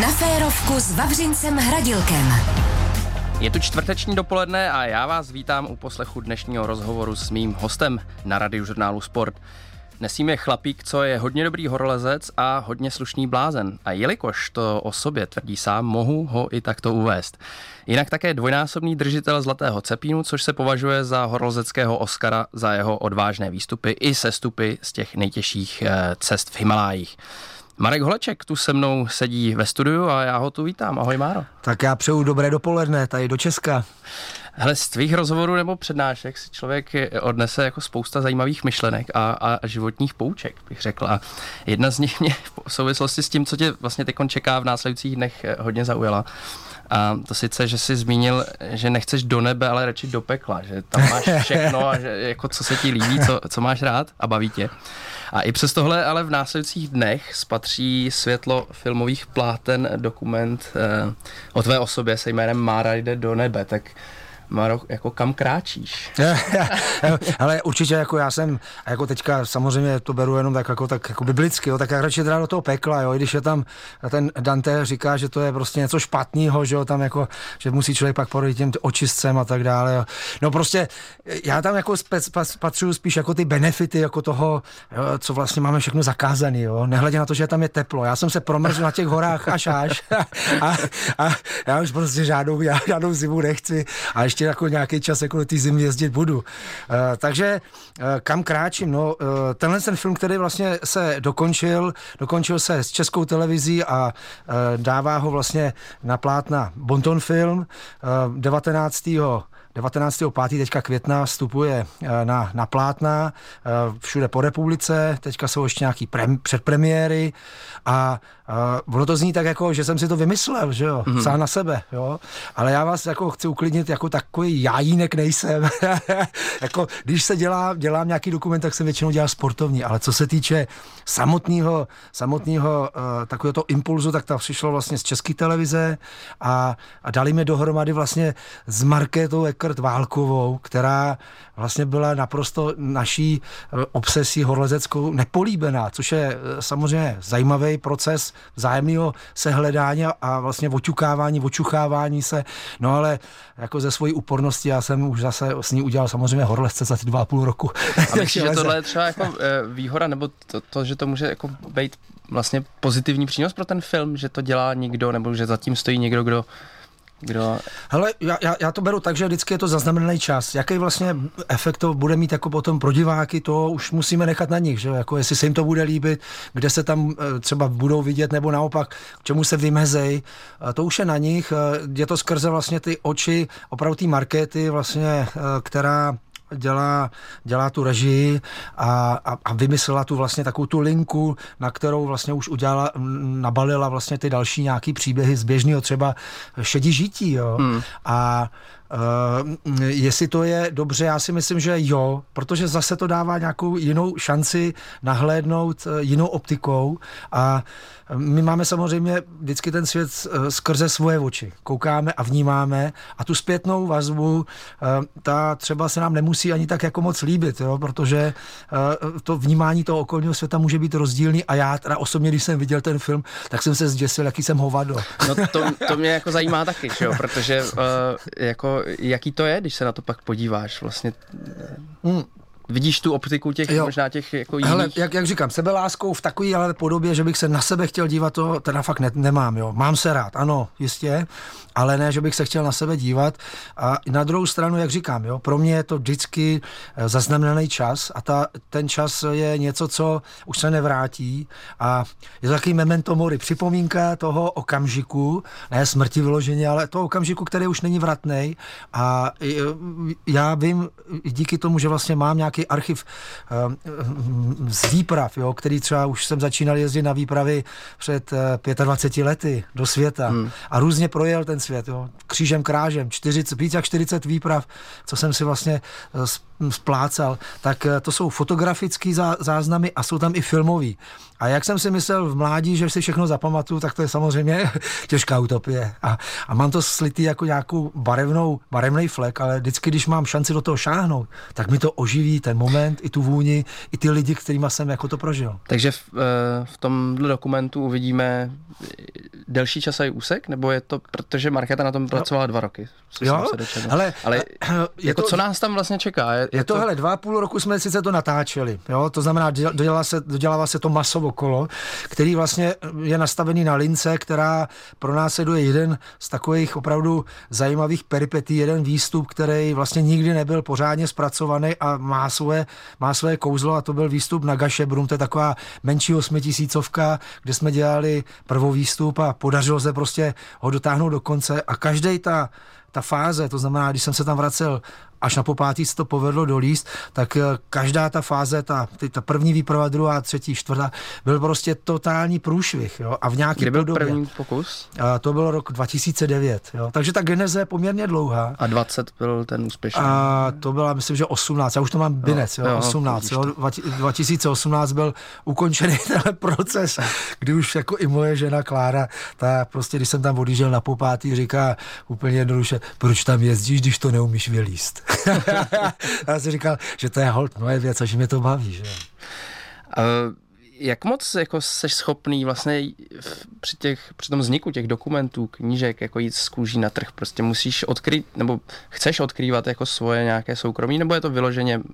Na férovku s Vavřincem Hradilkem. Je tu čtvrteční dopoledne a já vás vítám u poslechu dnešního rozhovoru s mým hostem na radiožurnálu Sport. Nesím je chlapík, co je hodně dobrý horolezec a hodně slušný blázen. A jelikož to o sobě tvrdí sám, mohu ho i takto uvést. Jinak také dvojnásobný držitel Zlatého cepínu, což se považuje za horolezeckého Oscara za jeho odvážné výstupy i sestupy z těch nejtěžších eh, cest v Himalájích. Marek Holeček tu se mnou sedí ve studiu a já ho tu vítám. Ahoj Máro. Tak já přeju dobré dopoledne tady do Česka. Hele, z tvých rozhovorů nebo přednášek si člověk odnese jako spousta zajímavých myšlenek a, a životních pouček, bych řekl. A jedna z nich mě v souvislosti s tím, co tě vlastně teď čeká v následujících dnech, eh, hodně zaujala. A to sice, že jsi zmínil, že nechceš do nebe, ale radši do pekla, že tam máš všechno a že jako co se ti líbí, co, co máš rád a baví tě. A i přes tohle ale v následujících dnech spatří světlo filmových pláten dokument eh, o tvé osobě se jménem Mára jde do nebe, tak Maro, jako kam kráčíš? Ale určitě jako já jsem, jako teďka samozřejmě to beru jenom tak jako, tak jako biblicky, jo, tak já radši teda do toho pekla, jo, i když je tam, ten Dante říká, že to je prostě něco špatného, že jo, tam jako, že musí člověk pak projít těm očistcem a tak dále, jo. No prostě já tam jako spatřuju spíš jako ty benefity, jako toho, jo, co vlastně máme všechno zakázané, jo, nehledě na to, že tam je teplo. Já jsem se promrzl na těch horách až až a, a, já už prostě žádnou, já žádnou zimu nechci a ještě ještě jako nějaký čas jako do té zimy jezdit budu. Uh, takže uh, kam kráčím? No, uh, tenhle ten film, který vlastně se dokončil, dokončil se s českou televizí a dává ho vlastně na plátna Bonton film 19. 19.5. teďka května vstupuje na, na plátna všude po republice, teďka jsou ještě nějaký prem, předpremiéry a Uh, ono to zní tak jako, že jsem si to vymyslel, že jo, mm-hmm. sám na sebe, jo, ale já vás jako chci uklidnit, jako takový jájínek nejsem, jako když se dělá, dělám nějaký dokument, tak se většinou dělá sportovní, ale co se týče samotného, samotného uh, takového to impulzu, tak to přišlo vlastně z české televize a, a dali mi dohromady vlastně s Markétou Eckert Válkovou, která vlastně byla naprosto naší uh, obsesí horlezeckou nepolíbená, což je uh, samozřejmě zajímavý proces vzájemného sehledání a vlastně oťukávání, očuchávání se, no ale jako ze svojí úpornosti já jsem už zase s ní udělal samozřejmě horlezce za ty dva a půl roku. A myslíš, že tohle je třeba jako eh, výhoda, nebo to, to, že to může jako být vlastně pozitivní přínos pro ten film, že to dělá někdo, nebo že zatím stojí někdo, kdo kdo... Hele, já, já, já to beru tak, že vždycky je to zaznamenaný čas. Jaký vlastně efekt to bude mít jako potom pro diváky, to už musíme nechat na nich, že jako jestli se jim to bude líbit, kde se tam eh, třeba budou vidět, nebo naopak, k čemu se vymezej, to už je na nich. Eh, je to skrze vlastně ty oči, opravdu ty markety, vlastně, eh, která dělá, dělá tu režii a, a, a vymyslela tu vlastně takovou tu linku, na kterou vlastně už udělala, nabalila vlastně ty další nějaký příběhy z běžného třeba šedí žití, jo. Hmm. A Uh, jestli to je dobře, já si myslím, že jo, protože zase to dává nějakou jinou šanci nahlédnout uh, jinou optikou a my máme samozřejmě vždycky ten svět skrze svoje oči. Koukáme a vnímáme a tu zpětnou vazbu, ta třeba se nám nemusí ani tak jako moc líbit, jo, protože to vnímání toho okolního světa může být rozdílný a já teda osobně, když jsem viděl ten film, tak jsem se zděsil, jaký jsem hovado. No to, to mě jako zajímá taky, jo, protože uh, jako jaký to je, když se na to pak podíváš vlastně? Hmm. Vidíš tu optiku těch jo. možná těch jako jiných? Hele, jak, jak říkám, sebeláskou v takové ale podobě, že bych se na sebe chtěl dívat, to teda fakt ne, nemám, jo. Mám se rád, ano, jistě, ale ne, že bych se chtěl na sebe dívat. A na druhou stranu, jak říkám, jo, pro mě je to vždycky eh, zaznamenaný čas a ta, ten čas je něco, co už se nevrátí a je to takový memento mori, připomínka toho okamžiku, ne smrti vyloženě, ale toho okamžiku, který už není vratný a eh, já vím díky tomu, že vlastně mám nějaký archiv eh, z výprav, jo, který třeba už jsem začínal jezdit na výpravy před 25 lety do světa hmm. a různě projel ten svět, jo. křížem krážem, 40, víc jak 40 výprav, co jsem si vlastně eh, splácal, tak eh, to jsou fotografické záznamy a jsou tam i filmový. A jak jsem si myslel v mládí, že si všechno zapamatuju, tak to je samozřejmě těžká utopie. A, a mám to slitý jako nějakou barevnou, barevný flek, ale vždycky, když mám šanci do toho šáhnout, tak mi to oživí ten moment, i tu vůni, i ty lidi, kterými jsem jako to prožil. Takže v, eh, v tomhle dokumentu uvidíme delší časový úsek, nebo je to, protože Markéta na tom pracovala dva roky? Co Jo, ale- ale je jako to- co nás tam vlastně čeká? Je, Je to, hele, dva a půl roku jsme sice to natáčeli, jo, to znamená, děl- dodělá se, dodělává se to masovo kolo, který vlastně je nastavený na lince, která pro nás je jeden z takových opravdu zajímavých peripetí, jeden výstup, který vlastně nikdy nebyl pořádně zpracovaný a má svoje, má svoje kouzlo a to byl výstup na Gašebrum, to je taková menší osmitisícovka, kde jsme dělali prvou výstup a podařilo se prostě ho dotáhnout do konce. A každý ta ta fáze, to znamená, když jsem se tam vracel až na popátí se to povedlo dolíst, tak eh, každá ta fáze, ta, ty, ta první výprava, druhá, třetí, čtvrtá, byl prostě totální průšvih. Jo? A v nějaký Kdy byl podobě. první pokus? A to byl rok 2009. Jo? Takže ta geneze je poměrně dlouhá. A 20 byl ten úspěšný. A to byla, myslím, že 18. Já už to mám binec, jo, jo, 18. vidíš Jo, 2018 byl ukončený ten proces, kdy už jako i moje žena Klára, ta prostě, když jsem tam odjížděl na popátý, říká úplně jednoduše, proč tam jezdíš, když to neumíš vylíst. já si říkal, že to je hold moje věc a že mě to baví. Že? A jak moc jako seš schopný vlastně při, těch, při tom vzniku těch dokumentů, knížek, jako jít z kůží na trh, prostě musíš odkrýt, nebo chceš odkrývat jako svoje nějaké soukromí, nebo je to vyloženě, uh,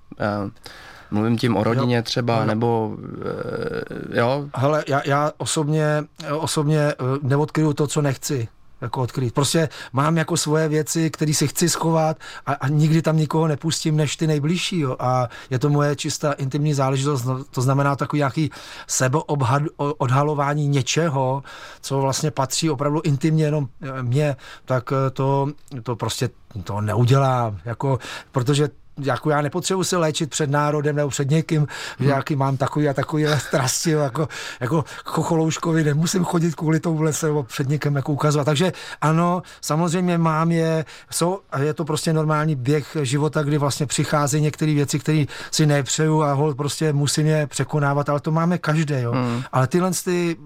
mluvím tím o rodině třeba, Ano. nebo uh, jo, Hele, já, já osobně, osobně eh, neodkryju to, co nechci jako odkryt. Prostě mám jako svoje věci, které si chci schovat a, a nikdy tam nikoho nepustím, než ty nejbližší. Jo. A je to moje čistá intimní záležitost, no, to znamená takový nějaký sebeodhalování něčeho, co vlastně patří opravdu intimně jenom eh, mně, tak eh, to, to prostě to neudělám, jako, protože jako já nepotřebuji se léčit před národem nebo před někým, že jaký mám takový a takový strasti, jako, jako chocholouškovi, nemusím chodit kvůli tomu se nebo před někým jako ukazovat. Takže ano, samozřejmě mám je, jsou, je to prostě normální běh života, kdy vlastně přichází některé věci, které si nepřeju a hol prostě musím je překonávat, ale to máme každý, jo. Mm. Ale tyhle ty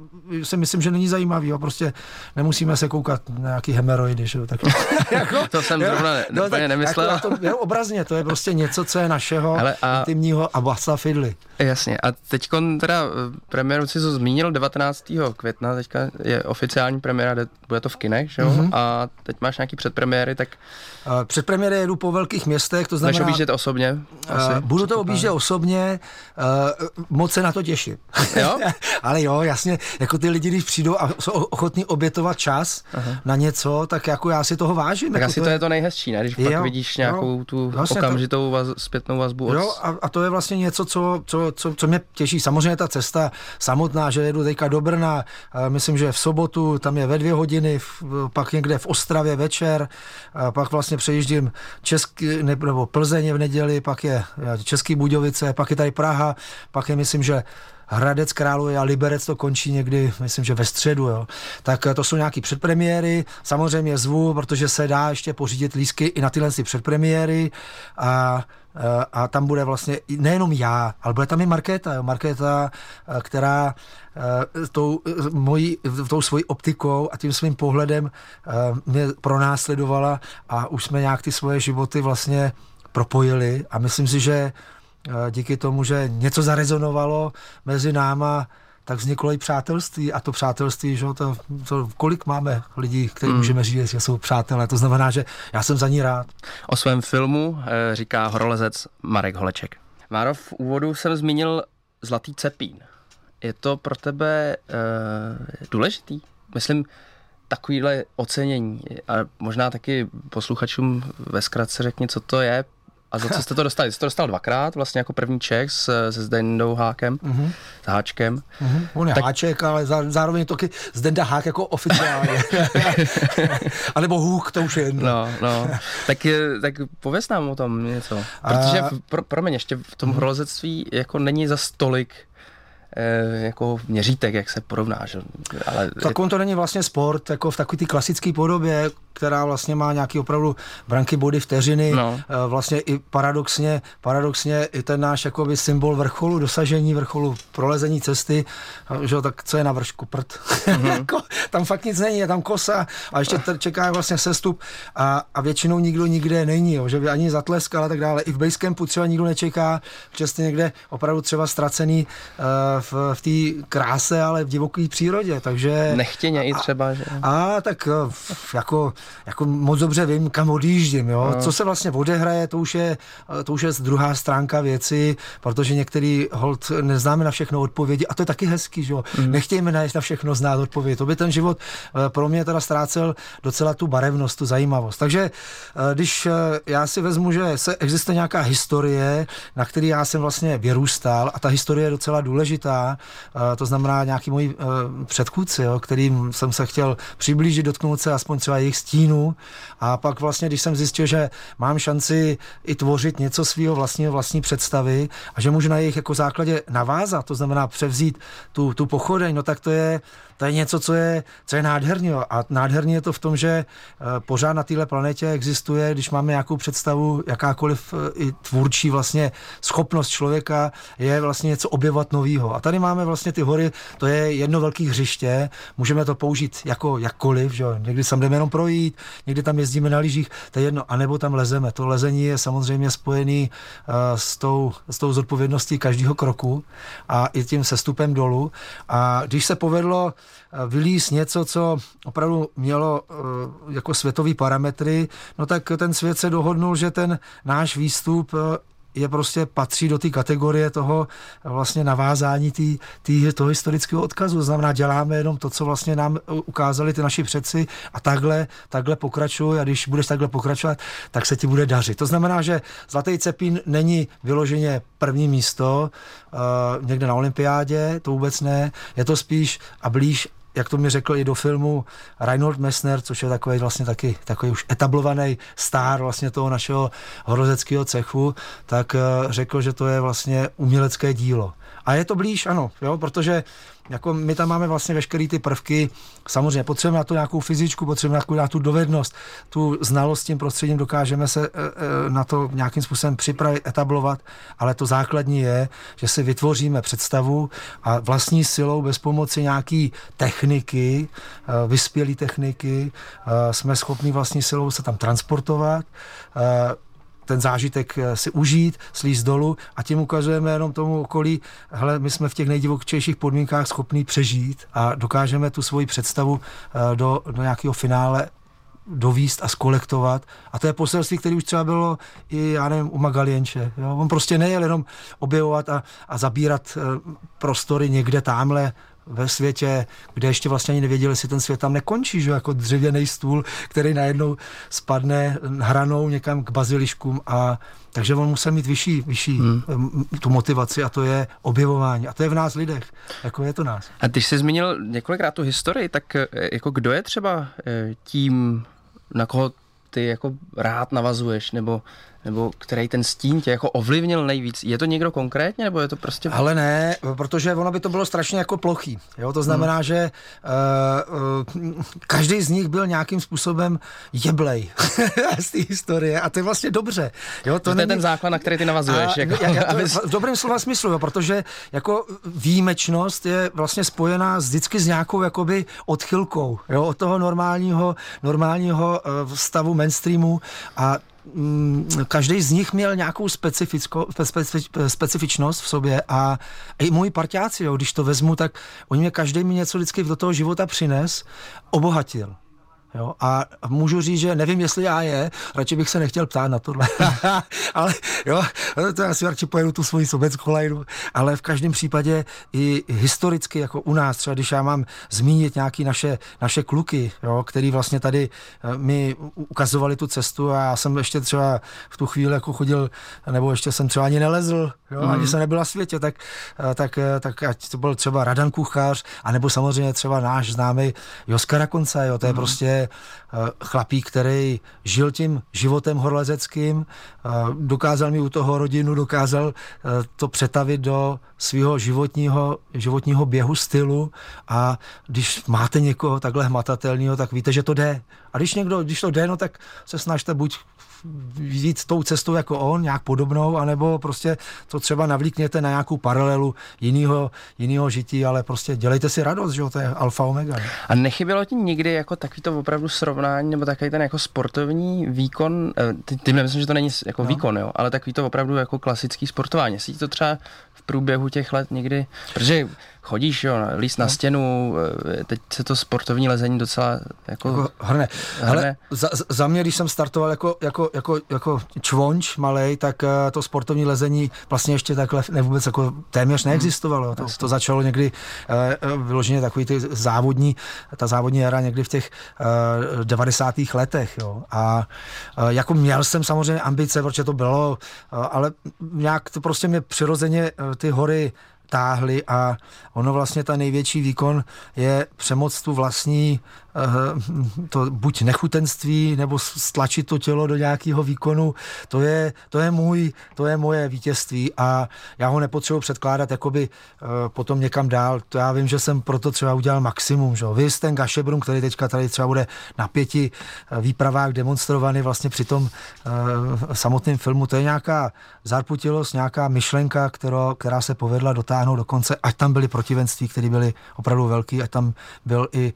si myslím, že není zajímavý, jo. prostě nemusíme se koukat na nějaký hemeroidy, že jo, tak jako, To jsem zrovna ne- úplně tak nemyslel. Jako, to, jo, obrazně, to je prostě něco, co je našeho Hele, a- intimního a basa fidly. Jasně. A teď teda eh, premiéru si to zmínil 19. května, teďka je oficiální premiéra, bude to v kinech, že jo? Mhm. Mm-hmm. A teď máš nějaký předpremiéry, tak Uh, Před premiéry jedu po velkých městech, to budeš znamená... objíždět osobně? Uh, budu to objíždět osobně, uh, moc se na to těším. Jo? Ale jo, jasně, jako ty lidi, když přijdou a jsou ochotní obětovat čas Aha. na něco, tak jako já si toho vážím. Tak jako asi to je to nejhezčí, ne? Když Jo, pak vidíš jo. nějakou tu Vlastně okamžitou vaz, zpětnou vazbu od... Jo, a, a to je vlastně něco, co, co, co, co mě těší. Samozřejmě ta cesta samotná, že jedu teďka do Brna, myslím, že v sobotu, tam je ve dvě hodiny, pak někde v Ostravě večer, pak vlastně přejíždím Český, ne- nebo Plzeň v neděli, pak je Český Budějovice, pak je tady Praha, pak je myslím, že Hradec Králové a Liberec to končí někdy, myslím, že ve středu, jo. Tak eh, to jsou nějaký předpremiéry, samozřejmě zvu, protože se dá ještě pořídit lísky i na tyhle ty předpremiéry a eh, a tam bude vlastně nejenom já, ale bude tam i Markéta, jo. Markéta, eh, která tou, mojí, tou svojí optikou a tím svým pohledem mě pronásledovala a už jsme nějak ty svoje životy vlastně propojili a myslím si, že díky tomu, že něco zarezonovalo mezi náma, tak vzniklo i přátelství a to přátelství, že jo, to, to, kolik máme lidí, kteří mm. můžeme říct, že jsou přátelé, to znamená, že já jsem za ní rád. O svém filmu eh, říká horolezec Marek Holeček. Máro, v úvodu jsem zmínil Zlatý cepín. Je to pro tebe uh, důležitý? Myslím, takovýhle ocenění. A možná taky posluchačům ve zkratce řekni, co to je a za co jste to dostali. Jste to dostal dvakrát, vlastně jako první Čech s, se Zdendou Hákem, mm-hmm. s Háčkem. Mm-hmm. On je tak... háček, ale zá, zároveň to Zdenda Hák jako oficiálně. a nebo Hůk, to už je jedno. No, no. Tak, tak pověs nám o tom něco. Protože, A- pro, promiň, ještě v tom horolezectví jako není za stolik eh, jako měřítek, jak se porovná, že? Ale Tak on to není vlastně sport, jako v takové té klasické podobě, která vlastně má nějaký opravdu branky body vteřiny, no. vlastně i paradoxně, paradoxně i ten náš jakoby symbol vrcholu, dosažení vrcholu, prolezení cesty, že tak co je na vršku, prd. Mm-hmm. tam fakt nic není, je tam kosa a ještě čeká vlastně sestup a, a většinou nikdo nikde není, jo, že by ani zatleskal a tak dále. I v basecampu třeba nikdo nečeká, jste někde opravdu třeba ztracený uh, v, v té kráse, ale v divoké přírodě, takže... Nechtěně i třeba, že? A, a tak uh, jako, jako moc dobře vím, kam odjíždím, jo. No. Co se vlastně odehraje, to už je, to už je druhá stránka věci, protože některý hold neznáme na všechno odpovědi a to je taky hezký, že jo. Mm. Nechtějme na všechno znát odpověď. To by ten život uh, pro mě teda ztrácel docela tu barevnost, tu zajímavost. Takže když já si vezmu, že se existuje nějaká historie, na který já jsem vlastně vyrůstal a ta historie je docela důležitá, to znamená nějaký můj předchůdci, jo, kterým jsem se chtěl přiblížit, dotknout se aspoň třeba jejich stínu a pak vlastně, když jsem zjistil, že mám šanci i tvořit něco svého vlastního, vlastní představy a že můžu na jejich jako základě navázat, to znamená převzít tu, tu pochodeň, no tak to je, to je něco, co je, co je nádherný. A nádherný je to v tom, že eh, pořád na této planetě existuje, když máme nějakou představu, jakákoliv eh, i tvůrčí vlastně schopnost člověka je vlastně něco objevovat nového. A tady máme vlastně ty hory, to je jedno velké hřiště, můžeme to použít jako jakkoliv, že někdy tam jdeme jenom projít, někdy tam jezdíme na lyžích, to je jedno, anebo tam lezeme. To lezení je samozřejmě spojený uh, s, tou, s tou zodpovědností každého kroku a i tím sestupem dolů. A když se povedlo vylíz něco, co opravdu mělo eh, jako světový parametry, no tak ten svět se dohodnul, že ten náš výstup eh, je prostě patří do té kategorie toho vlastně navázání tý, tý, toho historického odkazu. Znamená, děláme jenom to, co vlastně nám ukázali ty naši předci a takhle, takhle pokračuj a když budeš takhle pokračovat, tak se ti bude dařit. To znamená, že Zlatý Cepín není vyloženě první místo uh, někde na olympiádě, to vůbec ne, je to spíš a blíž jak to mi řekl i do filmu Reinhold Messner, což je takový vlastně taky takový už etablovaný star vlastně toho našeho horozeckého cechu, tak eh, řekl, že to je vlastně umělecké dílo. A je to blíž, ano, jo, protože jako my tam máme vlastně veškeré ty prvky, samozřejmě potřebujeme na to nějakou fyzičku, potřebujeme na tu dovednost, tu znalost tím prostředím dokážeme se e, e, na to nějakým způsobem připravit, etablovat, ale to základní je, že si vytvoříme představu a vlastní silou bez pomoci nějaký techniky, e, vyspělé techniky, jsme schopni vlastní silou se tam transportovat, ten zážitek eh, si užít, slíz dolů a tím ukazujeme jenom tomu okolí, hele, my jsme v těch nejdivokčejších podmínkách schopní přežít a dokážeme tu svoji představu eh, do, do nějakého finále dovíst a skolektovat. A to je poselství, které už třeba bylo i, já nevím, u Magalienče. Jo? On prostě nejel jenom objevovat a, a zabírat eh, prostory někde tamhle ve světě, kde ještě vlastně ani nevěděli, jestli ten svět tam nekončí, že jako dřevěný stůl, který najednou spadne hranou někam k baziliškům a takže on musel mít vyšší, vyšší hmm. tu motivaci a to je objevování. A to je v nás lidech, jako je to nás. A když jsi zmínil několikrát tu historii, tak eh, jako kdo je třeba eh, tím, na koho ty jako rád navazuješ, nebo nebo který ten stín tě jako ovlivnil nejvíc? Je to někdo konkrétně, nebo je to prostě... Ale ne, protože ono by to bylo strašně jako plochý. Jo? To znamená, hmm. že uh, uh, každý z nich byl nějakým způsobem jeblej z té historie a to je vlastně dobře. Jo? To, to není... je ten základ, na který ty navazuješ. A, jako, já, já, to, abys... V dobrém slova smyslu, jo? protože jako výjimečnost je vlastně spojená vždycky s nějakou jakoby odchylkou jo? od toho normálního, normálního uh, stavu mainstreamu a každý z nich měl nějakou specificko, specifič, specifičnost v sobě a i moji parťáci, jo, když to vezmu, tak oni mě každý mi něco vždycky do toho života přines, obohatil. Jo? A můžu říct, že nevím, jestli já je, radši bych se nechtěl ptát na tohle. ale jo, to já si radši pojedu tu svoji sobeckou lajnu, ale v každém případě i historicky, jako u nás, třeba když já mám zmínit nějaký naše, naše kluky, jo, který vlastně tady eh, mi ukazovali tu cestu a já jsem ještě třeba v tu chvíli jako chodil, nebo ještě jsem třeba ani nelezl, jo, mm. ani jsem nebyl na světě, tak, eh, tak, eh, tak ať to byl třeba Radan Kuchař, anebo samozřejmě třeba náš známý Joskar Rakonca, jo, to je mm. prostě Eh, chlapík, který žil tím životem horlezeckým, eh, dokázal mi u toho rodinu, dokázal eh, to přetavit do svého životního, životního běhu stylu a když máte někoho takhle hmatatelného, tak víte, že to jde. A když někdo, když to jde, no tak se snažte buď jít tou cestou jako on, nějak podobnou, anebo prostě to třeba navlíkněte na nějakou paralelu jiného, jiného žití, ale prostě dělejte si radost, že jo, to je alfa omega. Ne? A nechybělo ti nikdy jako takový to opravdu srovnání, nebo takový ten jako sportovní výkon, eh, ty, nemyslím, že to není jako no. výkon, jo, ale takový to opravdu jako klasický sportování. Jestli to třeba v průběhu těch let někdy, protože chodíš, jo, líst na no. stěnu, eh, teď se to sportovní lezení docela jako, jako hrne. Ale za, za mě, když jsem startoval jako, jako, jako, jako čvonč malej, tak uh, to sportovní lezení vlastně ještě takhle ne, vůbec jako téměř neexistovalo. To, to začalo někdy uh, vyloženě takový ty závodní, ta závodní éra někdy v těch uh, 90. letech. Jo. A jako měl jsem samozřejmě ambice, protože to bylo, ale nějak to prostě mě přirozeně ty hory táhly a ono vlastně ta největší výkon je přemoc tu vlastní to buď nechutenství, nebo stlačit to tělo do nějakého výkonu, to je, to je můj, to je moje vítězství a já ho nepotřebuji předkládat jakoby uh, potom někam dál. To já vím, že jsem proto třeba udělal maximum. Že? Vy ten Gašebrum, který teďka tady třeba bude na pěti eh, výpravách demonstrovaný vlastně při tom uh, samotném filmu, to je nějaká zarputilost, nějaká myšlenka, kterou, která se povedla dotáhnout do konce, ať tam byly protivenství, které byly opravdu velký, ať tam byl i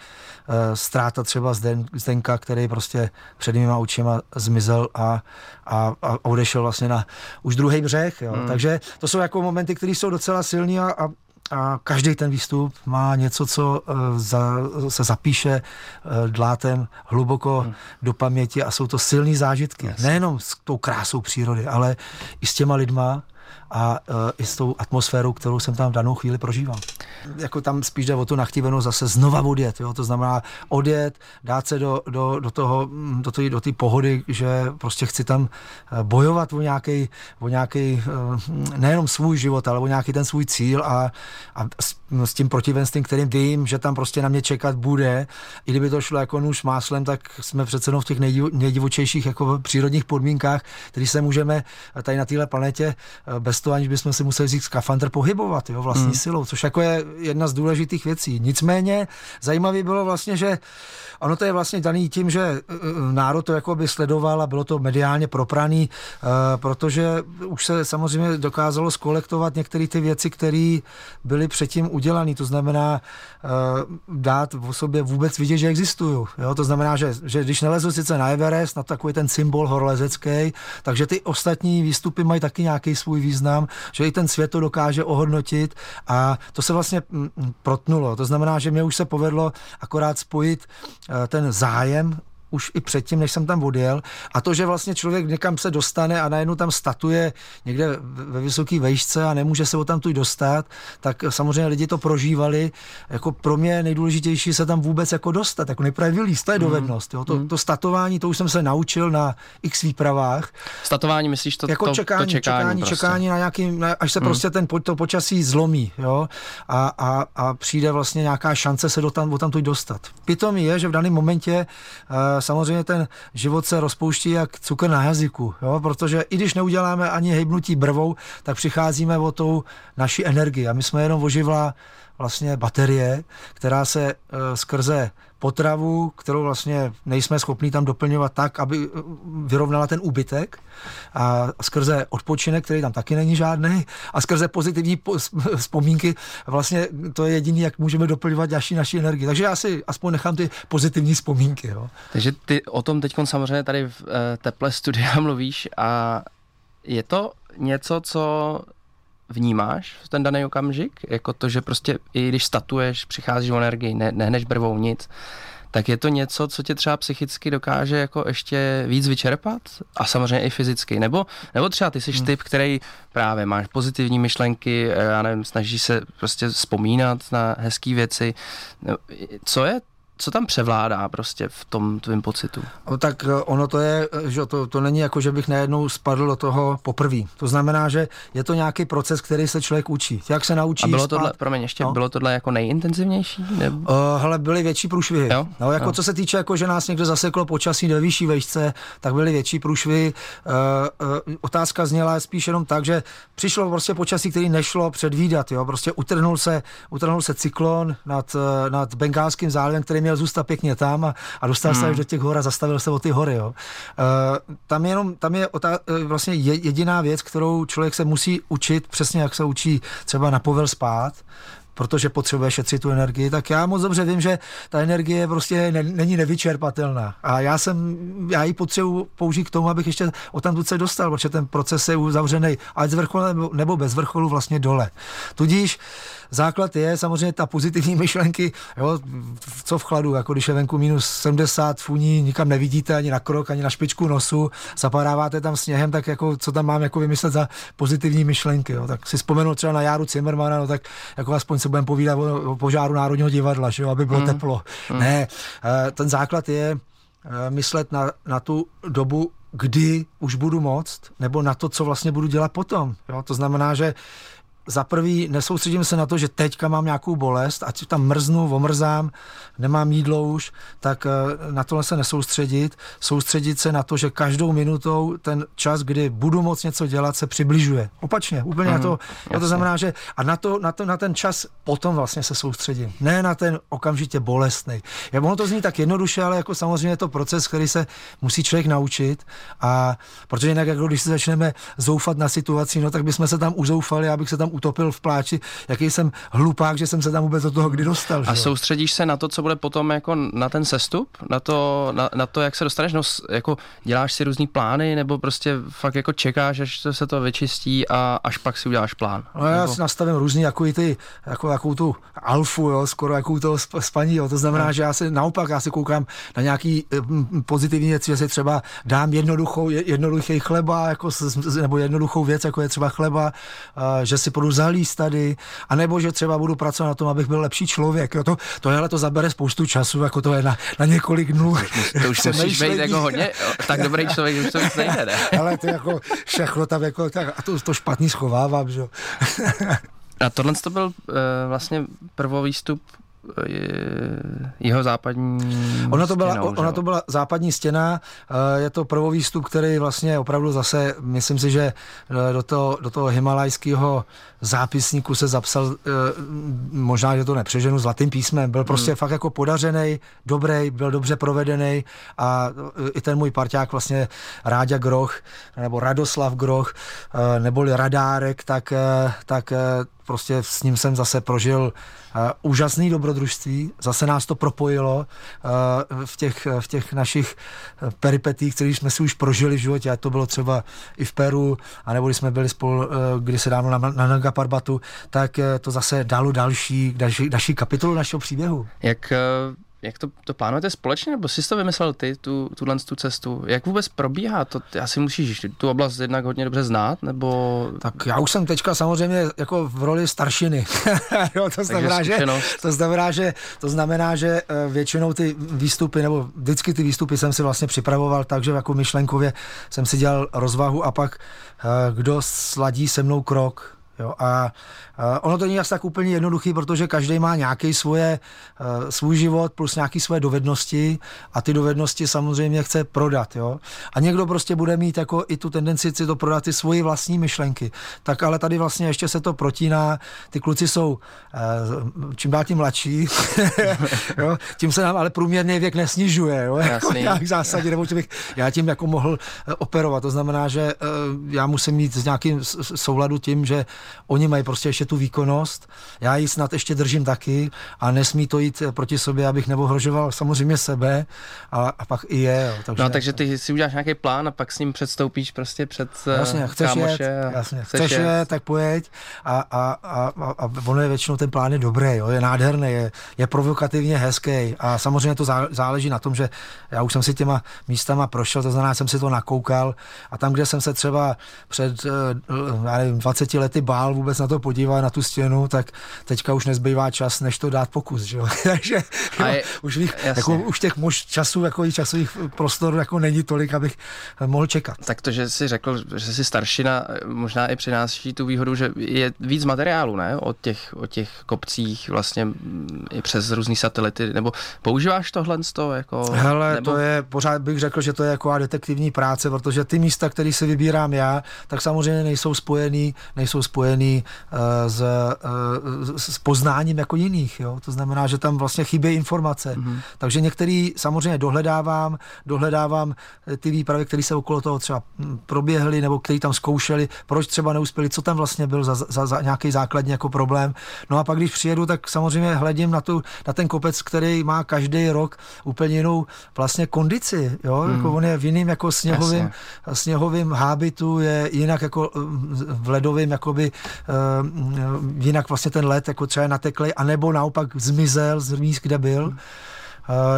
ztráta třeba Zden, Zdenka, který prostě před mýma očima zmizel a, a, a odešel vlastně na už druhý břeh. Jo. Hmm. Takže to jsou jako momenty, které jsou docela silní a, a a každý ten výstup má něco, co uh, za, se zapíše uh, dlátem hluboko hmm. do paměti a jsou to silné zážitky. Yes. Nejenom s tou krásou přírody, ale i s těma lidma, a uh, i s tou atmosférou, kterou jsem tam v danou chvíli prožíval. Jako tam spíš jde o tu nachtívenou zase znova odjet, jo? to znamená odjet, dát se do, do, do toho, mm, do té do pohody, že prostě chci tam eh, bojovat o nějaký, o nějaký uh, nejenom svůj život, ale o nějaký ten svůj cíl a, a s, s tím protivenstvím, kterým vím, že tam prostě na mě čekat bude. I kdyby to šlo jako nůž máslem, tak jsme přece v těch nejdivočejších jako přírodních podmínkách, které se můžeme tady na téhle planetě bez toho, aniž bychom si museli vzít skafandr pohybovat, jo, vlastní hmm. silou, což jako je jedna z důležitých věcí. Nicméně zajímavé bylo vlastně, že ono to je vlastně daný tím, že e, e, národ to jako by sledoval a bylo to mediálně propraný, protože už se samozřejmě dokázalo skolektovat některé ty věci, které byly předtím udělané. To znamená uh, dát o sobě vůbec vidět, že existují. Jo? To znamená, že, že když nelezu sice na Everest, na takový ten symbol horolezecký, takže ty ostatní výstupy mají taky nějaký svůj význam, že i ten svět to dokáže ohodnotit a to se vlastně mm, mm, protnulo. To znamená, že mě už se povedlo akorát spojit Eh, ten zájem už i předtím, než jsem tam odjel. A to, že vlastně člověk někam se dostane a najednou tam statuje někde ve vysoké vejšce a nemůže se o tam tu dostat, tak samozřejmě lidi to prožívali. Jako pro mě nejdůležitější se tam vůbec jako dostat, jako nejprve vylíst, to je mm. dovednost. Jo. To, mm. to statování, to už jsem se naučil na x výpravách. Statování myslíš to, jako to, čekání, to čekání, čekání, prostě. čekání na nějaký, na, až se mm. prostě ten to počasí zlomí, jo, a, a, a přijde vlastně nějaká šance se do tam, o tam tu dostat. Pitomí je, že v daném momentě uh, samozřejmě ten život se rozpouští jak cukr na jazyku, jo? protože i když neuděláme ani hejbnutí brvou, tak přicházíme o tou naší energii a my jsme jenom oživla vlastně baterie, která se uh, skrze potravu, kterou vlastně nejsme schopni tam doplňovat tak, aby eh, vyrovnala ten úbytek a skrze odpočinek, který tam taky není žádný a skrze pozitivní vzpomínky vlastně to je jediný, jak můžeme doplňovat naši, naši energii. Takže já si aspoň nechám ty pozitivní vzpomínky. Jo. Takže ty o tom teď samozřejmě tady v eh, teple studia mluvíš a je to něco, co vnímáš v ten daný okamžik, jako to, že prostě i když statuješ, přicházíš o energii, ne, nehneš brvou nic, tak je to něco, co tě třeba psychicky dokáže jako ještě víc vyčerpat a samozřejmě i fyzicky. Nebo, nebo třeba ty jsi hmm. typ, který právě máš pozitivní myšlenky, já nevím, snažíš se prostě vzpomínat na hezké věci. Co je co tam převládá prostě v tom tvém pocitu? No, tak eh, ono to je, eh, že to, to není jako, že bych najednou spadl do toho poprvé. To znamená, že je to nějaký proces, který se člověk učí. Jak se naučí A bylo spát, tohle, promiň, ještě, no? bylo tohle jako nejintenzivnější? Nebo? Uh, hele, byly větší průšvihy. Jo? No, jako jo. co se týče, jako, že nás někdo zaseklo počasí do vyšší vejšce, tak byly větší průšvihy. Uh, uh, otázka zněla spíš jenom tak, že přišlo prostě počasí, který nešlo předvídat. Jo? Prostě utrhnul se, utrhnul se cyklon nad, nad Bengálským zálivem, který měl zůstat pěkně tam a, a dostal hmm. se až do těch hor a zastavil se o ty hory. Jo. Uh, tam, je jenom, tam je otá- eh, vlastně jediná věc, kterou člověk se musí učit, přesně jak se učí třeba na povel spát, protože potřebuje šetřit tu energii, tak já moc dobře vím, že ta energie prostě ne, není nevyčerpatelná. A já jsem, já ji potřebuji použít k tomu, abych ještě o tam se dostal, protože ten proces je uzavřený ať z vrcholu nebo, nebo bez vrcholu vlastně dole. Tudíž základ je samozřejmě ta pozitivní myšlenky, jo, co v chladu, jako když je venku minus 70 funí, nikam nevidíte ani na krok, ani na špičku nosu, zapadáváte tam sněhem, tak jako, co tam mám jako vymyslet za pozitivní myšlenky, jo. tak si vzpomenu třeba na Járu Zimmermana, no tak jako aspoň se budeme povídat o, o požáru Národního divadla, že jo, aby bylo mm. teplo. Mm. Ne, eh, ten základ je eh, myslet na, na tu dobu, kdy už budu moct, nebo na to, co vlastně budu dělat potom. Jo? To znamená, že za prvý nesoustředím se na to, že teďka mám nějakou bolest, ať tam mrznu, omrzám, nemám jídlo už, tak eh, na tohle se nesoustředit. Soustředit se na to, že každou minutou ten čas, kdy budu moct něco dělat, se přibližuje. Opačně, úplně mm, na to. Mm, to znamená, že a na, to, na, to, na ten čas potom vlastně se soustředím. Ne na ten okamžitě bolestný. Já ono to zní tak jednoduše, ale jako samozřejmě je to proces, který se musí člověk naučit. A protože jinak, jako když se začneme zoufat na situaci, no tak bychom se tam uzoufali, abych se tam utopil v pláči, jaký jsem hlupák, že jsem se tam vůbec do toho kdy dostal. A že? soustředíš se na to, co bude potom jako na ten sestup, na to, na, na to jak se dostaneš, no, jako děláš si různý plány, nebo prostě fakt jako čekáš, až se to vyčistí a až pak si uděláš plán. No já nebo... si nastavím různý, jako ty, jako, jakou tu alfu, jo, skoro jako to spaní, jo. to znamená, no. že já si naopak, já si koukám na nějaký mm, pozitivní věc, že si třeba dám jednoduchou, jednoduchý chleba, jako, nebo jednoduchou věc, jako je třeba chleba, že si budu zalíst tady, anebo že třeba budu pracovat na tom, abych byl lepší člověk. Jo, to, to, hele, to zabere spoustu času, jako to je na, na několik dnů. To už musíš být jako hodně, tak dobrý člověk, už to nejde, ne? Ale to jako všechno tam jako, tak, a to, to špatný schovávám, že jo. A tohle to byl uh, vlastně prvovýstup jeho západní ona to byla, stěnou, ona to byla západní stěna, eh, je to prvovýstup, který vlastně opravdu zase, myslím si, že eh, do toho, do toho himalajského zápisníku se zapsal, eh, možná, že to nepřeženu zlatým písmem, byl prostě hmm. fakt jako podařený, dobrý, byl dobře provedený a i ten můj parťák vlastně Ráďa Groch, nebo Radoslav Groch, neboli Radárek, tak, tak prostě s ním jsem zase prožil uh, úžasný dobrodružství, zase nás to propojilo uh, v, těch, v těch našich peripetích, které jsme si už prožili v životě, a to bylo třeba i v Peru, anebo když jsme byli spolu uh, kdysi dávno na, na Nanga Parbatu, tak uh, to zase dalo další, další, další kapitolu našeho příběhu. Jak uh jak to, to plánujete společně, nebo jsi to vymyslel ty, tu, tuhle tu cestu? Jak vůbec probíhá to? Ty asi musíš tu oblast jednak hodně dobře znát, nebo... Tak já už jsem teďka samozřejmě jako v roli staršiny. jo, to, znamená, že, to, znamená, že, to znamená, že většinou ty výstupy, nebo vždycky ty výstupy jsem si vlastně připravoval tak, že jako myšlenkově jsem si dělal rozvahu a pak eh, kdo sladí se mnou krok, Jo, a ono to není asi tak úplně jednoduchý, protože každý má nějaký svoje, uh, svůj život plus nějaké svoje dovednosti a ty dovednosti samozřejmě chce prodat. Jo? A někdo prostě bude mít jako i tu tendenci si to prodat ty svoji vlastní myšlenky. Tak ale tady vlastně ještě se to protíná. Ty kluci jsou uh, čím dál tím mladší, jo? tím se nám ale průměrný věk nesnižuje. Jo? Jako nějak v zásadě, nebo bych já tím jako mohl uh, operovat. To znamená, že já musím mít s nějakým souladu tím, že oni mají prostě ještě tu výkonnost, já ji snad ještě držím taky a nesmí to jít proti sobě, abych neohrožoval samozřejmě sebe a, a pak i je. Jo, takže, no, takže ty si uděláš nějaký plán a pak s ním předstoupíš prostě před eh, jasně, chceš kámoše. Jet, jasně, chceš, chceš jet, jet, tak pojeď a, a, a, a, ono je většinou ten plán je dobrý, jo, je nádherný, je, je provokativně hezký a samozřejmě to záleží na tom, že já už jsem si těma místama prošel, to znamená, jsem si to nakoukal a tam, kde jsem se třeba před eh, já nevím, 20 lety bál, bál vůbec na to podívat, na tu stěnu, tak teďka už nezbývá čas, než to dát pokus, že jo. Takže je, už, bych, jako, už těch mož časů, jako i časových prostorů jako není tolik, abych mohl čekat. Tak to, že jsi řekl, že jsi staršina, možná i přináší tu výhodu, že je víc materiálu, ne? O těch, o těch kopcích vlastně i přes různý satelity, nebo používáš tohle z toho? Jako, Hele, nebo... to je, pořád bych řekl, že to je jako detektivní práce, protože ty místa, které si vybírám já, tak samozřejmě nejsou spojený, nejsou spojený uh, s, uh, s poznáním jako jiných, jo? To znamená, že tam vlastně chybí informace. Mm-hmm. Takže některý samozřejmě dohledávám, dohledávám ty výpravy, které se okolo toho třeba hm, proběhly, nebo který tam zkoušeli, proč třeba neuspěli, co tam vlastně byl za, za, za nějaký základní jako problém. No a pak, když přijedu, tak samozřejmě hledím na, tu, na ten kopec, který má každý rok úplně jinou vlastně kondici. Jo? Hmm. Jako on je v jiným jako sněhovým, sněhovým hábitu, je jinak jako hm, v ledovém, jakoby, jinak vlastně ten led jako třeba nateklej, anebo naopak zmizel z míst, kde byl. Hmm.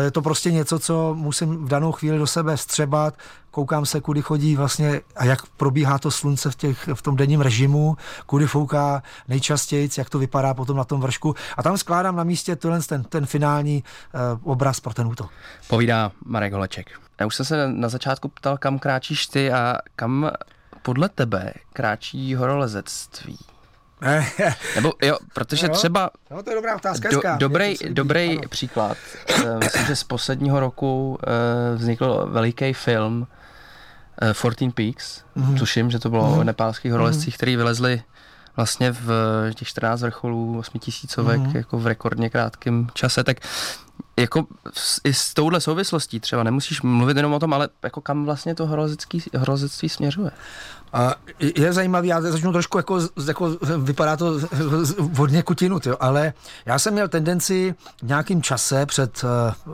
Je to prostě něco, co musím v danou chvíli do sebe střebat, koukám se, kudy chodí vlastně a jak probíhá to slunce v, těch, v tom denním režimu, kudy fouká nejčastěji, jak to vypadá potom na tom vršku a tam skládám na místě ten, ten finální uh, obraz pro ten útok. Povídá Marek Holeček. Já už jsem se na začátku ptal, kam kráčíš ty a kam podle tebe kráčí horolezectví? Nebo jo, protože jo, třeba... No, to je dobrá otázka. Do, dobrý dobrý příklad. Eh, myslím, že z posledního roku eh, vznikl veliký film 14 eh, Peaks. Mm-hmm. Tuším, že to bylo mm-hmm. o nepálských horolezcích, mm-hmm. který vylezli vlastně v těch 14 vrcholů 8 tisícovek mm-hmm. jako v rekordně krátkém čase, tak jako i s touhle souvislostí třeba nemusíš mluvit jenom o tom, ale jako kam vlastně to horolezectví směřuje? A je zajímavý, já začnu trošku jako, jako vypadá to hodně kutinut, jo, ale já jsem měl tendenci v nějakým čase před uh,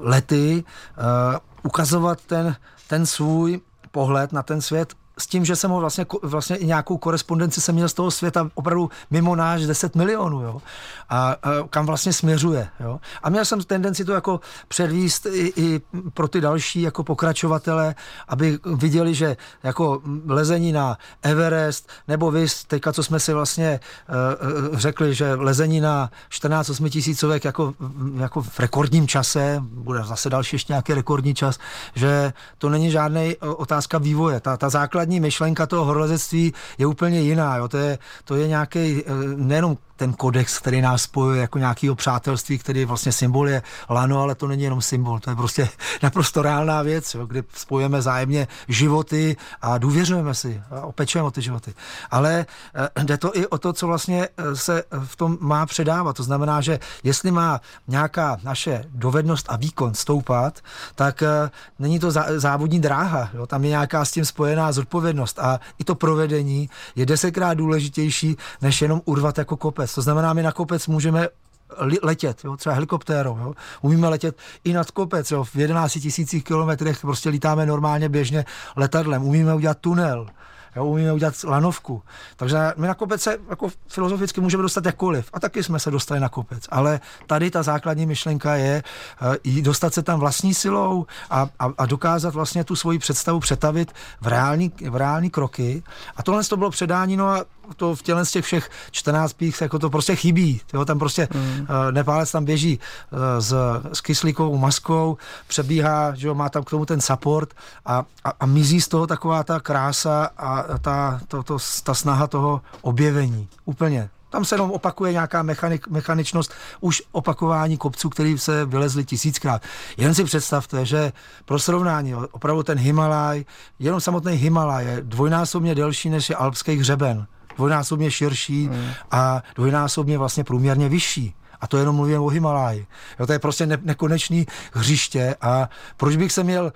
lety uh, ukazovat ten, ten svůj pohled na ten svět s tím, že jsem ho vlastně, vlastně nějakou korespondenci jsem měl z toho světa opravdu mimo náš 10 milionů, jo. A, a kam vlastně směřuje, jo. A měl jsem tendenci to jako předvíst i, i pro ty další jako pokračovatele, aby viděli, že jako lezení na Everest, nebo vy, teďka, co jsme si vlastně uh, řekli, že lezení na 14 8 tisícovek jako, jako v rekordním čase, bude zase další ještě nějaký rekordní čas, že to není žádný otázka vývoje. Ta, ta základ základní myšlenka toho horolezectví je úplně jiná. Jo. To je, to je nějaký eh, nejenom ten kodex, který nás spojuje jako nějakého přátelství, který vlastně symbol je lano, ale to není jenom symbol, to je prostě naprosto reálná věc, jo, kdy spojujeme zájemně životy a důvěřujeme si a opečujeme o ty životy. Ale eh, jde to i o to, co vlastně eh, se v tom má předávat. To znamená, že jestli má nějaká naše dovednost a výkon stoupat, tak eh, není to závodní dráha. Jo, tam je nějaká s tím spojená zodpovědnost a i to provedení je desetkrát důležitější, než jenom urvat jako kopec. To znamená, my na kopec můžeme letět, jo, třeba helikoptérou, jo. umíme letět i nad kopec, jo, v 11 tisících kilometrech prostě lítáme normálně běžně letadlem, umíme udělat tunel, jo, umíme udělat lanovku. Takže my na kopec se jako filozoficky můžeme dostat jakkoliv. A taky jsme se dostali na kopec. Ale tady ta základní myšlenka je uh, dostat se tam vlastní silou a, a, a dokázat vlastně tu svoji představu přetavit v reální, v reální kroky. A tohle to bylo předání, no a to v těle z těch všech 14 pích, jako to prostě chybí. Jo, tam prostě mm. uh, Nepálec tam běží uh, s, s kyslíkovou maskou, přebíhá, že jo, má tam k tomu ten support a, a, a mizí z toho taková ta krása a ta, to, to, ta snaha toho objevení. Úplně. Tam se jenom opakuje nějaká mechanik, mechaničnost už opakování kopců, který se vylezli tisíckrát. Jen si představte, že pro srovnání, opravdu ten Himalaj, jenom samotný Himalaj je dvojnásobně delší než je alpský hřeben dvojnásobně širší mm. a dvojnásobně vlastně průměrně vyšší. A to jenom mluvím o Himaláji. Jo, to je prostě ne, nekonečný hřiště a proč bych se měl,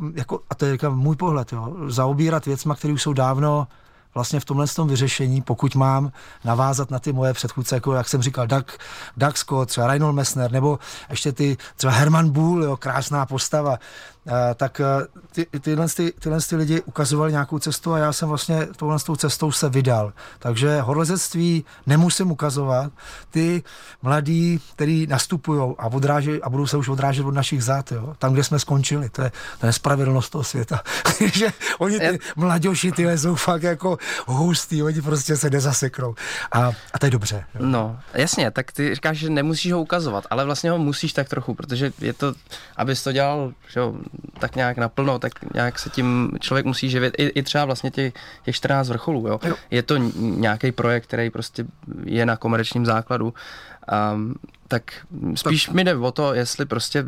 uh, jako, a to je můj pohled, jo, zaobírat věcma, které už jsou dávno vlastně v tomhle tom vyřešení, pokud mám navázat na ty moje předchůdce, jako jak jsem říkal, Doug, Doug Scott, třeba Reinhold Messner, nebo ještě ty, třeba Herman Bull, jo, krásná postava, Eh, tak eh, ty, tyhle, ty, tyhle ty lidi ukazovali nějakou cestu a já jsem vlastně touhle tou cestou se vydal. Takže horlezectví nemusím ukazovat. Ty mladí, kteří nastupují a, odráží, a budou se už odrážet od našich zad, jo, tam, kde jsme skončili, to je, to je spravedlnost toho světa. že oni ty mladěši ty lezou fakt jako hustý, oni prostě se nezaseknou. A, a to je dobře. Jo. No, jasně, tak ty říkáš, že nemusíš ho ukazovat, ale vlastně ho musíš tak trochu, protože je to, abys to dělal že jo, tak nějak naplno, tak nějak se tím člověk musí živit. I, i třeba vlastně těch, těch 14 vrcholů, jo. jo. Je to nějaký projekt, který prostě je na komerčním základu. Um, tak spíš tak. mi jde o to, jestli prostě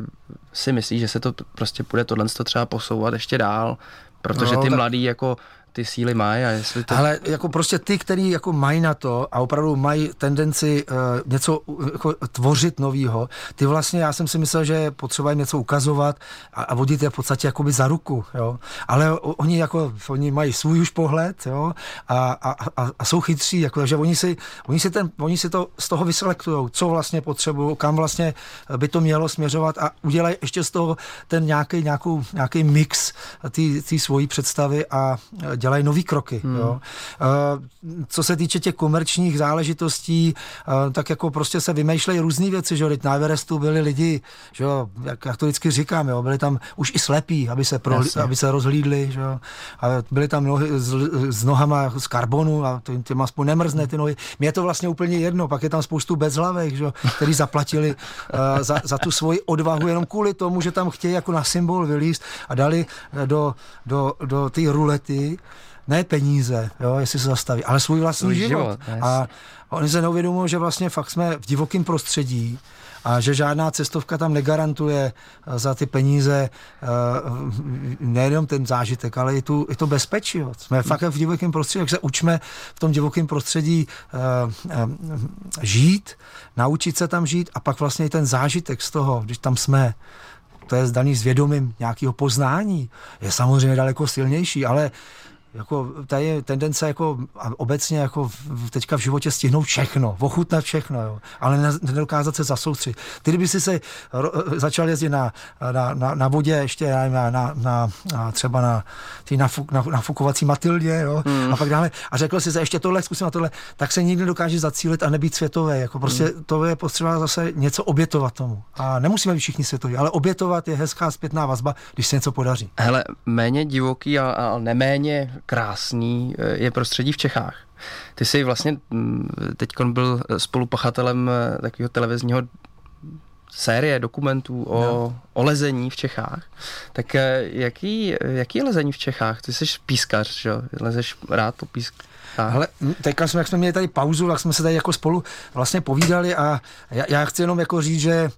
si myslíš, že se to prostě bude tohle třeba posouvat ještě dál, protože no, ty tak... mladí jako ty síly mají a jestli to... Ale jako prostě ty, který jako mají na to a opravdu mají tendenci uh, něco jako tvořit novýho, ty vlastně, já jsem si myslel, že potřeba jim něco ukazovat a, a vodit je v podstatě jakoby za ruku, jo. Ale oni jako, oni mají svůj už pohled, jo, a, a, a, a jsou chytří, jako, že oni si, oni si, ten, oni si to z toho vyselektujou, co vlastně potřebují, kam vlastně by to mělo směřovat a udělají ještě z toho ten nějaký, nějakou, nějaký mix té svojí představy a dělají nové kroky. Hmm. Jo. Co se týče těch komerčních záležitostí, tak jako prostě se vymýšlejí různé věci, že na Everestu byli lidi, že jo, jak, jak to vždycky říkám, jo, byli tam už i slepí, aby se, pro, aby se rozhlídli, že jo, a byli tam nohy s, s nohama z karbonu a těm aspoň nemrzne ty nohy. Mně je to vlastně úplně jedno, pak je tam spoustu bezhlavek, že jo, který zaplatili uh, za, za tu svoji odvahu jenom kvůli tomu, že tam chtějí jako na symbol vylíst a dali do, do, do té rulety ne peníze, jo, jestli se zastaví, ale svůj vlastní svůj život. život yes. A oni se neuvědomují, že vlastně fakt jsme v divokém prostředí a že žádná cestovka tam negarantuje eh, za ty peníze eh, nejenom ten zážitek, ale i, tu, i to bezpečí. Jo. Jsme hmm. fakt v divokém prostředí, takže se učme v tom divokém prostředí uh, žít, naučit se tam žít a pak vlastně i ten zážitek z toho, když tam jsme, to je zdaný s vědomím nějakého poznání, je samozřejmě daleko silnější, ale jako tady je tendence jako obecně jako teďka v životě stihnout všechno, ochutnat všechno, jo, ale nedokázat se zasoustřit. Ty, kdyby si se začal jezdit na, na, na, na vodě, ještě na, na, na, na třeba na ty nafuk, na, nafukovací Matildě, jo, mm. a pak dále, a řekl si se ještě tohle, zkusím na tohle, tak se nikdy dokáže zacílit a nebýt světové. Jako prostě mm. to je potřeba zase něco obětovat tomu. A nemusíme být všichni světoví, ale obětovat je hezká zpětná vazba, když se něco podaří. Hele, méně divoký a, a neméně krásný eh, je prostředí v Čechách. Ty jsi vlastně mm, teď byl spolupachatelem eh, takového televizního série dokumentů o, no. o lezení v Čechách. Tak eh, jaký, jaký je lezení v Čechách? Ty jsi pískař, že jo? Lezeš rád po písku? Ale teďka jsme, jak jsme měli tady pauzu, tak jsme se tady jako spolu vlastně povídali a já, já chci jenom jako říct, že eh,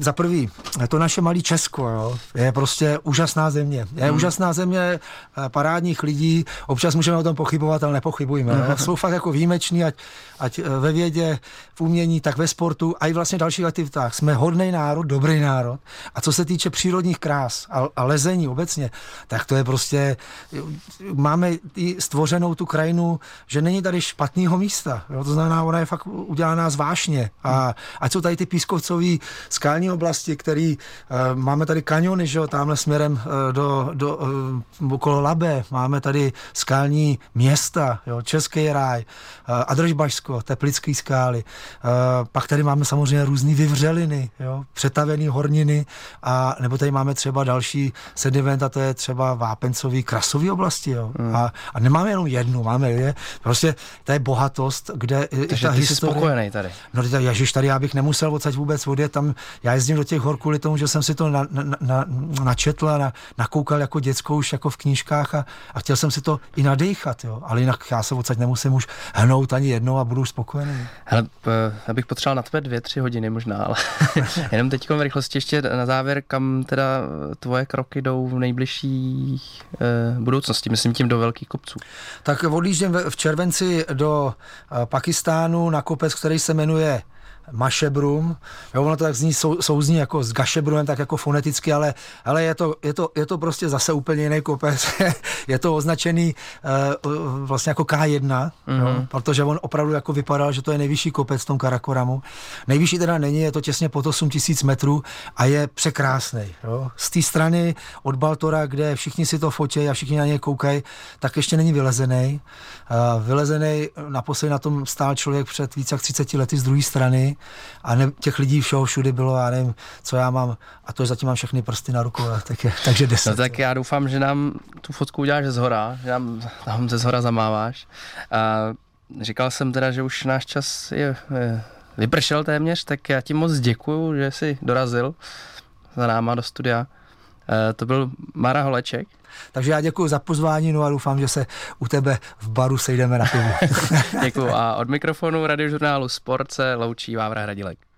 za prvý, to naše malé Česko jo, je prostě úžasná země. Je hmm. úžasná země eh, parádních lidí, občas můžeme o tom pochybovat, ale nepochybujeme. Hmm. Jsou fakt jako výjimeční, ať, ať eh, ve vědě, v umění, tak ve sportu a i vlastně dalších aktivitách. Jsme hodný národ, dobrý národ. A co se týče přírodních krás a, a lezení obecně, tak to je prostě, máme i stvořenou tu krajinu že není tady špatného místa. Jo? To znamená, ona je fakt udělaná zvláštně. A ať jsou tady ty pískovcové skalní oblasti, který uh, máme tady kaniony, že jo, tamhle směrem uh, do, do uh, okolo Labe, máme tady skalní města, jo, Český ráj, uh, Adržbašsko, Teplický skály. Uh, pak tady máme samozřejmě různé vyvřeliny, jo, přetavené horniny, a nebo tady máme třeba další sediment, a to je třeba vápencový, krasový oblasti. Jo. Mm. A, a nemáme jenom jednu, máme je Prostě to je bohatost, kde Takže ta ty historie... jsi spokojený tady. No tady, ježiš, tady já bych nemusel odsaď vůbec odjet tam. Já jezdím do těch hor kvůli tomu, že jsem si to na, na, na, načetl a na, nakoukal jako děcko už jako v knížkách a, a chtěl jsem si to i nadechat, jo. Ale jinak já se odsaď nemusím už hnout ani jednou a budu spokojený. Hele, já bych potřeboval na tebe dvě, tři hodiny možná, ale jenom teď v rychlosti ještě na závěr, kam teda tvoje kroky jdou v nejbližší eh, budoucnosti, myslím tím do velkých kopců. Tak odjíždím v červenci do eh, Pakistánu na kopec, který se jmenuje Mašebrum. Jo, ono to tak zní, sou, souzní jako s Gašebrumem, tak jako foneticky, ale, ale je, to, je, to, je to prostě zase úplně jiný kopec. je to označený uh, vlastně jako K1, mm-hmm. jo, mhm. protože on opravdu jako vypadal, že to je nejvyšší kopec v tom Karakoramu. Nejvyšší teda není, je to těsně pod 8000 metrů a je překrásný. Z té strany od Baltora, kde všichni si to fotí a všichni na něj koukají, tak ještě není vylezený. Uh, vylezený naposledy na tom stál člověk před více jak 30 lety z druhé strany všichni a ne, těch lidí všeho všudy bylo, já nevím, co já mám a to zatím mám všechny prsty na rukou, tak je, takže deset. No tak já doufám, že nám tu fotku uděláš ze zhora, že nám tam ze zhora zamáváš. A říkal jsem teda, že už náš čas je, je vypršel téměř, tak já ti moc děkuju, že jsi dorazil za náma do studia. E, to byl Mara Holeček. Takže já děkuji za pozvání, no a doufám, že se u tebe v baru sejdeme na pivu. děkuji a od mikrofonu radiožurnálu Sport se loučí Vávra Hradilek.